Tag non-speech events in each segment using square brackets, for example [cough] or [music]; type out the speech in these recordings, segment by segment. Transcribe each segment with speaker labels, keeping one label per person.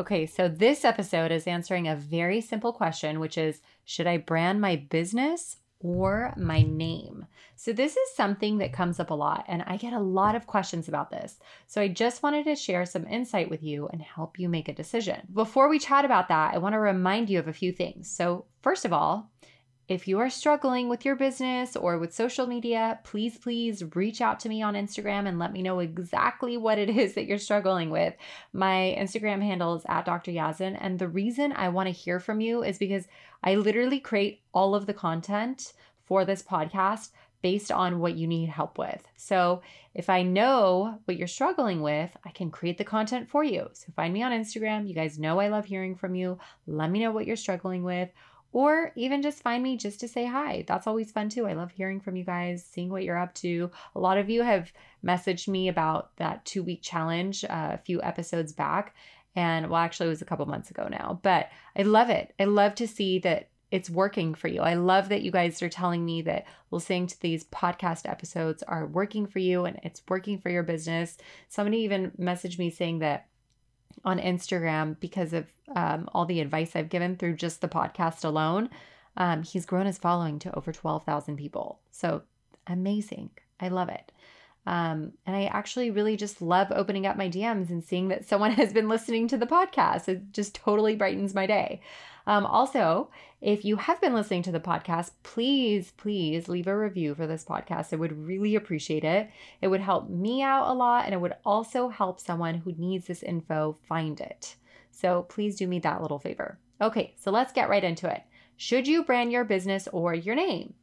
Speaker 1: Okay, so this episode is answering a very simple question, which is Should I brand my business or my name? So, this is something that comes up a lot, and I get a lot of questions about this. So, I just wanted to share some insight with you and help you make a decision. Before we chat about that, I want to remind you of a few things. So, first of all, if you are struggling with your business or with social media, please, please reach out to me on Instagram and let me know exactly what it [laughs] is that you're struggling with. My Instagram handle is at Dr. Yazdan. And the reason I want to hear from you is because I literally create all of the content for this podcast based on what you need help with. So if I know what you're struggling with, I can create the content for you. So find me on Instagram. You guys know I love hearing from you. Let me know what you're struggling with or even just find me just to say hi. That's always fun too. I love hearing from you guys, seeing what you're up to. A lot of you have messaged me about that two week challenge uh, a few episodes back. And well, actually, it was a couple months ago now, but I love it. I love to see that it's working for you. I love that you guys are telling me that listening to these podcast episodes are working for you and it's working for your business. Somebody even messaged me saying that on Instagram because of um, all the advice I've given through just the podcast alone. Um, he's grown his following to over 12,000 people. So amazing. I love it. Um, and I actually really just love opening up my DMs and seeing that someone [laughs] has been listening to the podcast. It just totally brightens my day. Um, also, if you have been listening to the podcast, please, please leave a review for this podcast. I would really appreciate it. It would help me out a lot and it would also help someone who needs this info find it. So please do me that little favor. Okay, so let's get right into it. Should you brand your business or your name?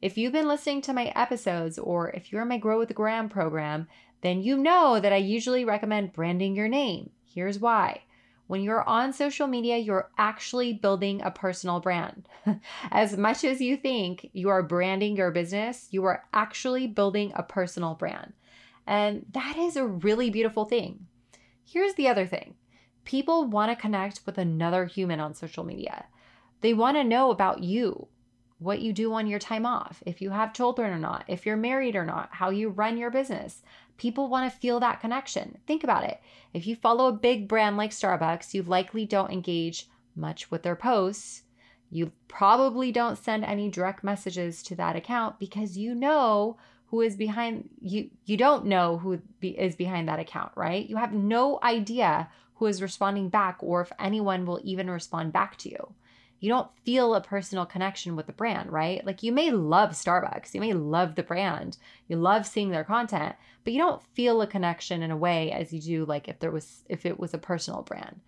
Speaker 1: If you've been listening to my episodes or if you're in my Grow with Gram program, then you know that I usually recommend branding your name. Here's why. When you're on social media, you're actually building a personal brand. [laughs] as much as you think you are branding your business, you are actually building a personal brand. And that is a really beautiful thing. Here's the other thing people want to connect with another human on social media, they want to know about you what you do on your time off, if you have children or not, if you're married or not, how you run your business. People want to feel that connection. Think about it. If you follow a big brand like Starbucks, you likely don't engage much with their posts. You probably don't send any direct messages to that account because you know who is behind you you don't know who is behind that account, right? You have no idea who is responding back or if anyone will even respond back to you you don't feel a personal connection with the brand, right? Like you may love Starbucks, you may love the brand, you love seeing their content, but you don't feel a connection in a way as you do like if there was if it was a personal brand.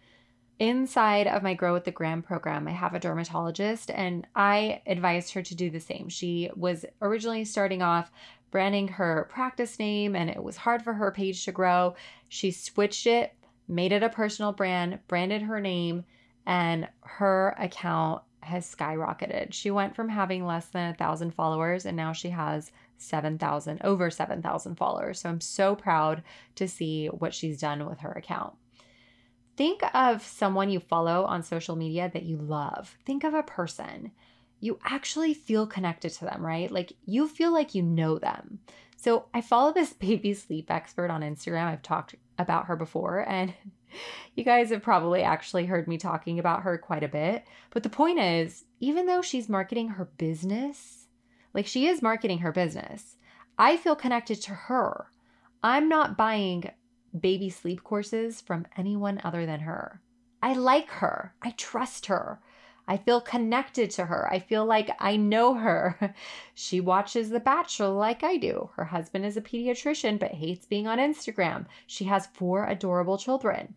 Speaker 1: Inside of my Grow with the Gram program, I have a dermatologist and I advised her to do the same. She was originally starting off branding her practice name and it was hard for her page to grow. She switched it, made it a personal brand, branded her name and her account has skyrocketed. She went from having less than a thousand followers and now she has 7,000, over 7,000 followers. So I'm so proud to see what she's done with her account. Think of someone you follow on social media that you love. Think of a person. You actually feel connected to them, right? Like you feel like you know them. So I follow this [laughs] baby sleep expert on Instagram. I've talked about her before, and [laughs] you guys have probably actually heard me talking about her quite a bit. But the point is, even though she's marketing her business, like she is marketing her business, I feel connected to her. I'm not buying baby sleep courses from anyone other than her. I like her. I trust her. I feel connected to her. I feel like I know her. [laughs] She watches The Bachelor like I do. Her husband is a pediatrician but hates being on Instagram. She has four adorable children.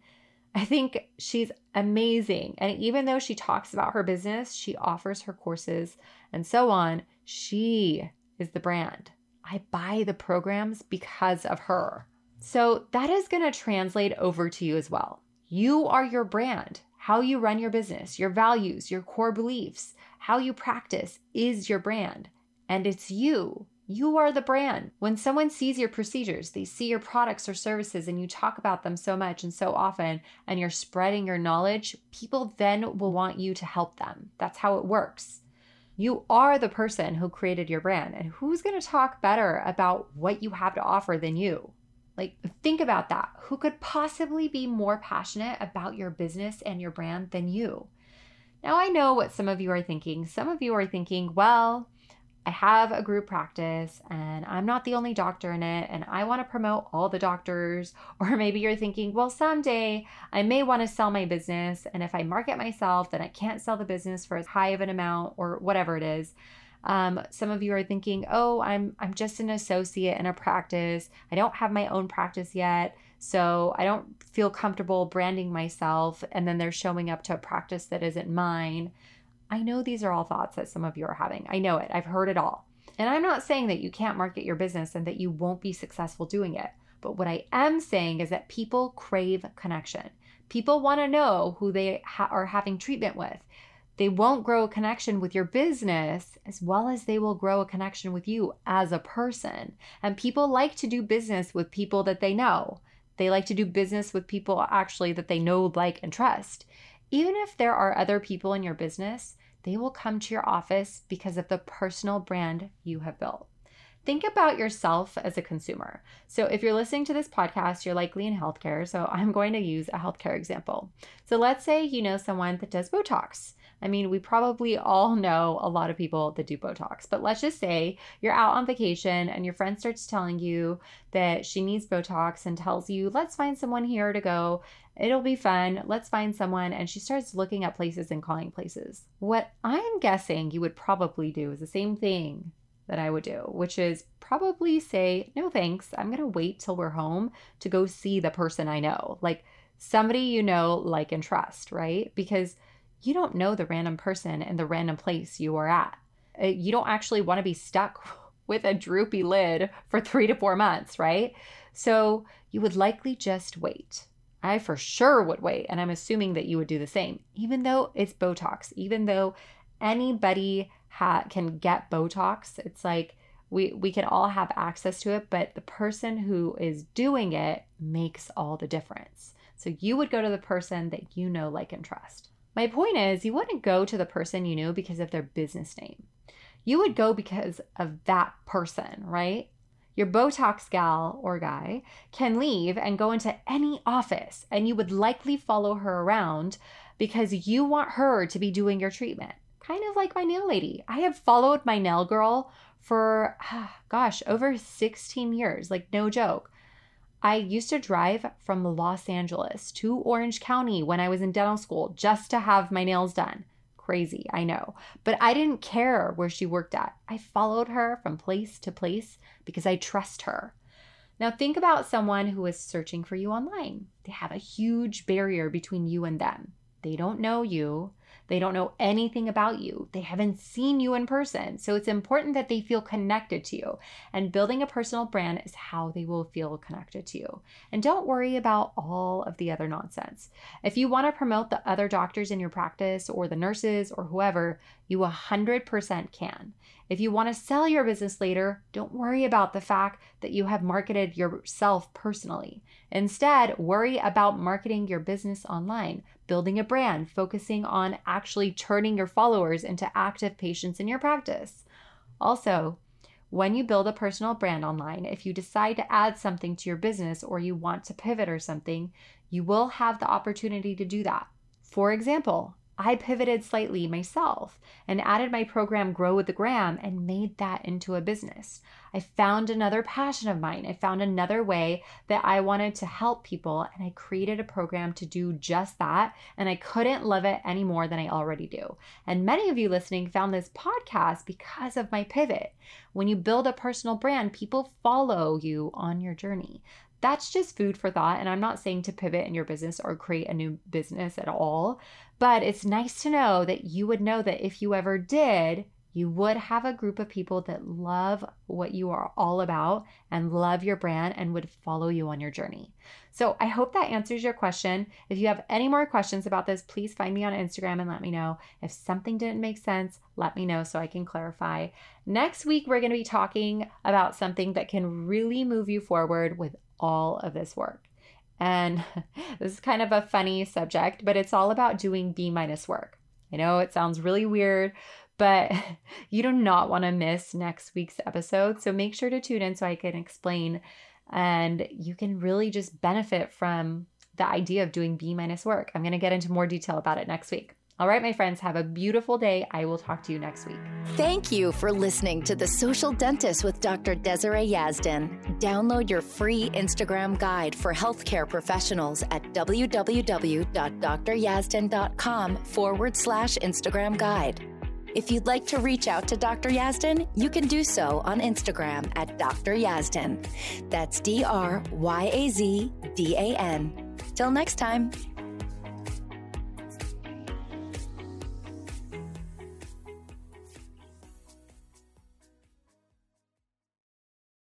Speaker 1: I think she's amazing. And even though she talks about her business, she offers her courses and so on. She is the brand. I buy the programs because of her. So that is going to translate over to you as well. You are your brand. How you run your business, your values, your core beliefs, how you practice is your brand. And it's you. You are the brand. When someone sees your procedures, they see your products or services, and you talk about them so much and so often, and you're spreading your knowledge, people then will want you to help them. That's how it works. You are the person who created your brand, and who's going to talk better about what you have to offer than you? Like, think about that. Who could possibly be more passionate about your business and your brand than you? Now, I know what some of you are thinking. Some of you are thinking, well, I have a group practice and I'm not the only doctor in it, and I want to promote all the doctors. [laughs] Or maybe you're thinking, well, someday I may want to sell my business, and if I market myself, then I can't sell the business for as high of an amount or whatever it is. Um, some of you are thinking, oh, I'm I'm just an associate in a practice. I don't have my own practice yet. So I don't feel comfortable branding myself. And then they're showing up to a practice that isn't mine. I know these are all thoughts that some of you are having. I know it. I've heard it all. And I'm not saying that you can't market your business and that you won't be successful doing it. But what I am saying is that people crave connection. People want to know who they ha- are having treatment with. They won't grow a connection with your business as well as they will grow a connection with you as a person. And people like to do business with people that they know. They like to do business with people actually that they know, like, and trust. Even if there are other people in your business, they will come to your office because of the personal brand you have built. Think about yourself as a consumer. So, if you're listening to this podcast, you're likely in healthcare. So, I'm going to use a healthcare example. So, let's say you know someone that does Botox. I mean, we probably all know a lot of people that do Botox, but let's just say you're out on vacation and your friend starts telling you that she needs Botox and tells you, let's find someone here to go It'll be fun. Let's find someone. And she starts looking at places and calling places. What I'm guessing you would probably do is the same thing that I would do, which is probably say, no thanks. I'm going to wait till we're home to go see the person I know. Like somebody you know, like, and trust, right? Because you don't know the random person and the random place you are at. Uh, you don't actually want to be stuck [laughs] with a droopy lid for three to four months, right? So you would likely just wait. I for sure would wait. And I'm assuming that you would do the same, even though it's Botox, even though anybody ha- can get Botox. It's like we, we can all have access to it, but the person who is doing it makes all the difference. So you would go to the person that you know, like, and trust. My point is, you wouldn't go to the person you knew because of their business name. You would go because of that person, right? your Botox gal or guy can leave and go into any office, and you would likely follow her around because you want her to be doing your treatment. Kind of like my nail lady. I have followed my nail girl for, [sighs] gosh, over 16 years, like no joke. I used to drive from Los Angeles to Orange County when I was in dental school just to have my nails done. Crazy, I know. But I didn't care where she worked at. I followed her from place to place because I trust her. Now, think about someone who is searching for you online. They have a huge barrier between you and them. They don't know you. They don't know anything about you. They haven't seen you in person. So it's important that they feel connected to you. And building a personal brand is how they will feel connected to you. And don't worry about all of the other nonsense. If you want to promote the other doctors in your practice or the nurses or whoever, you 100% can. If you want to sell your business later, don't worry about the fact that you have marketed yourself personally. Instead, worry about marketing your business online, building a brand, focusing on actually turning your followers into active patients in your practice. Also, when you build a personal brand online, if you decide to add something to your business or you want to pivot or something, you will have the opportunity to do that. For example, I pivoted slightly myself and added my program Grow with the Gram and made that into a business. I found another passion of mine. I found another way that I wanted to help people and I created a program to do just that. And I couldn't love it any more than I already do. And many of you listening found this podcast because of my pivot. When you build a personal brand, people follow you on your journey that's just food for thought. And I'm not saying to pivot in your business or create a new business at all, but it's nice to know that you would know that if you ever did, you would have a group of people that love what you are all about and love your brand and would follow you on your journey. So I hope that answers your question. If you have any more questions about this, please find me on Instagram and let me know. If something didn't make sense, let me know so I can clarify. Next week, we're going to be talking about something that can really move you forward with all of this work. And [laughs] this is kind of a funny subject, but it's all about doing B minus work. I know it sounds really weird, but [laughs] you do not want to miss next week's episode. So make sure to tune in so I can explain and you can really just benefit from the idea of doing B minus work. I'm going to get into more detail about it next week. All right, my friends, have a beautiful day. I will talk to you next week.
Speaker 2: Thank you for listening to The Social Dentist with Dr. Desiree Yazdan. Download your free Instagram guide for healthcare professionals at www.dryazdan.com forward slash Instagram guide. If you'd like to reach out to Dr. Yazdan, you can do so on Instagram at Dr. Yazdan. That's D R Y A Z D A N. Till next time.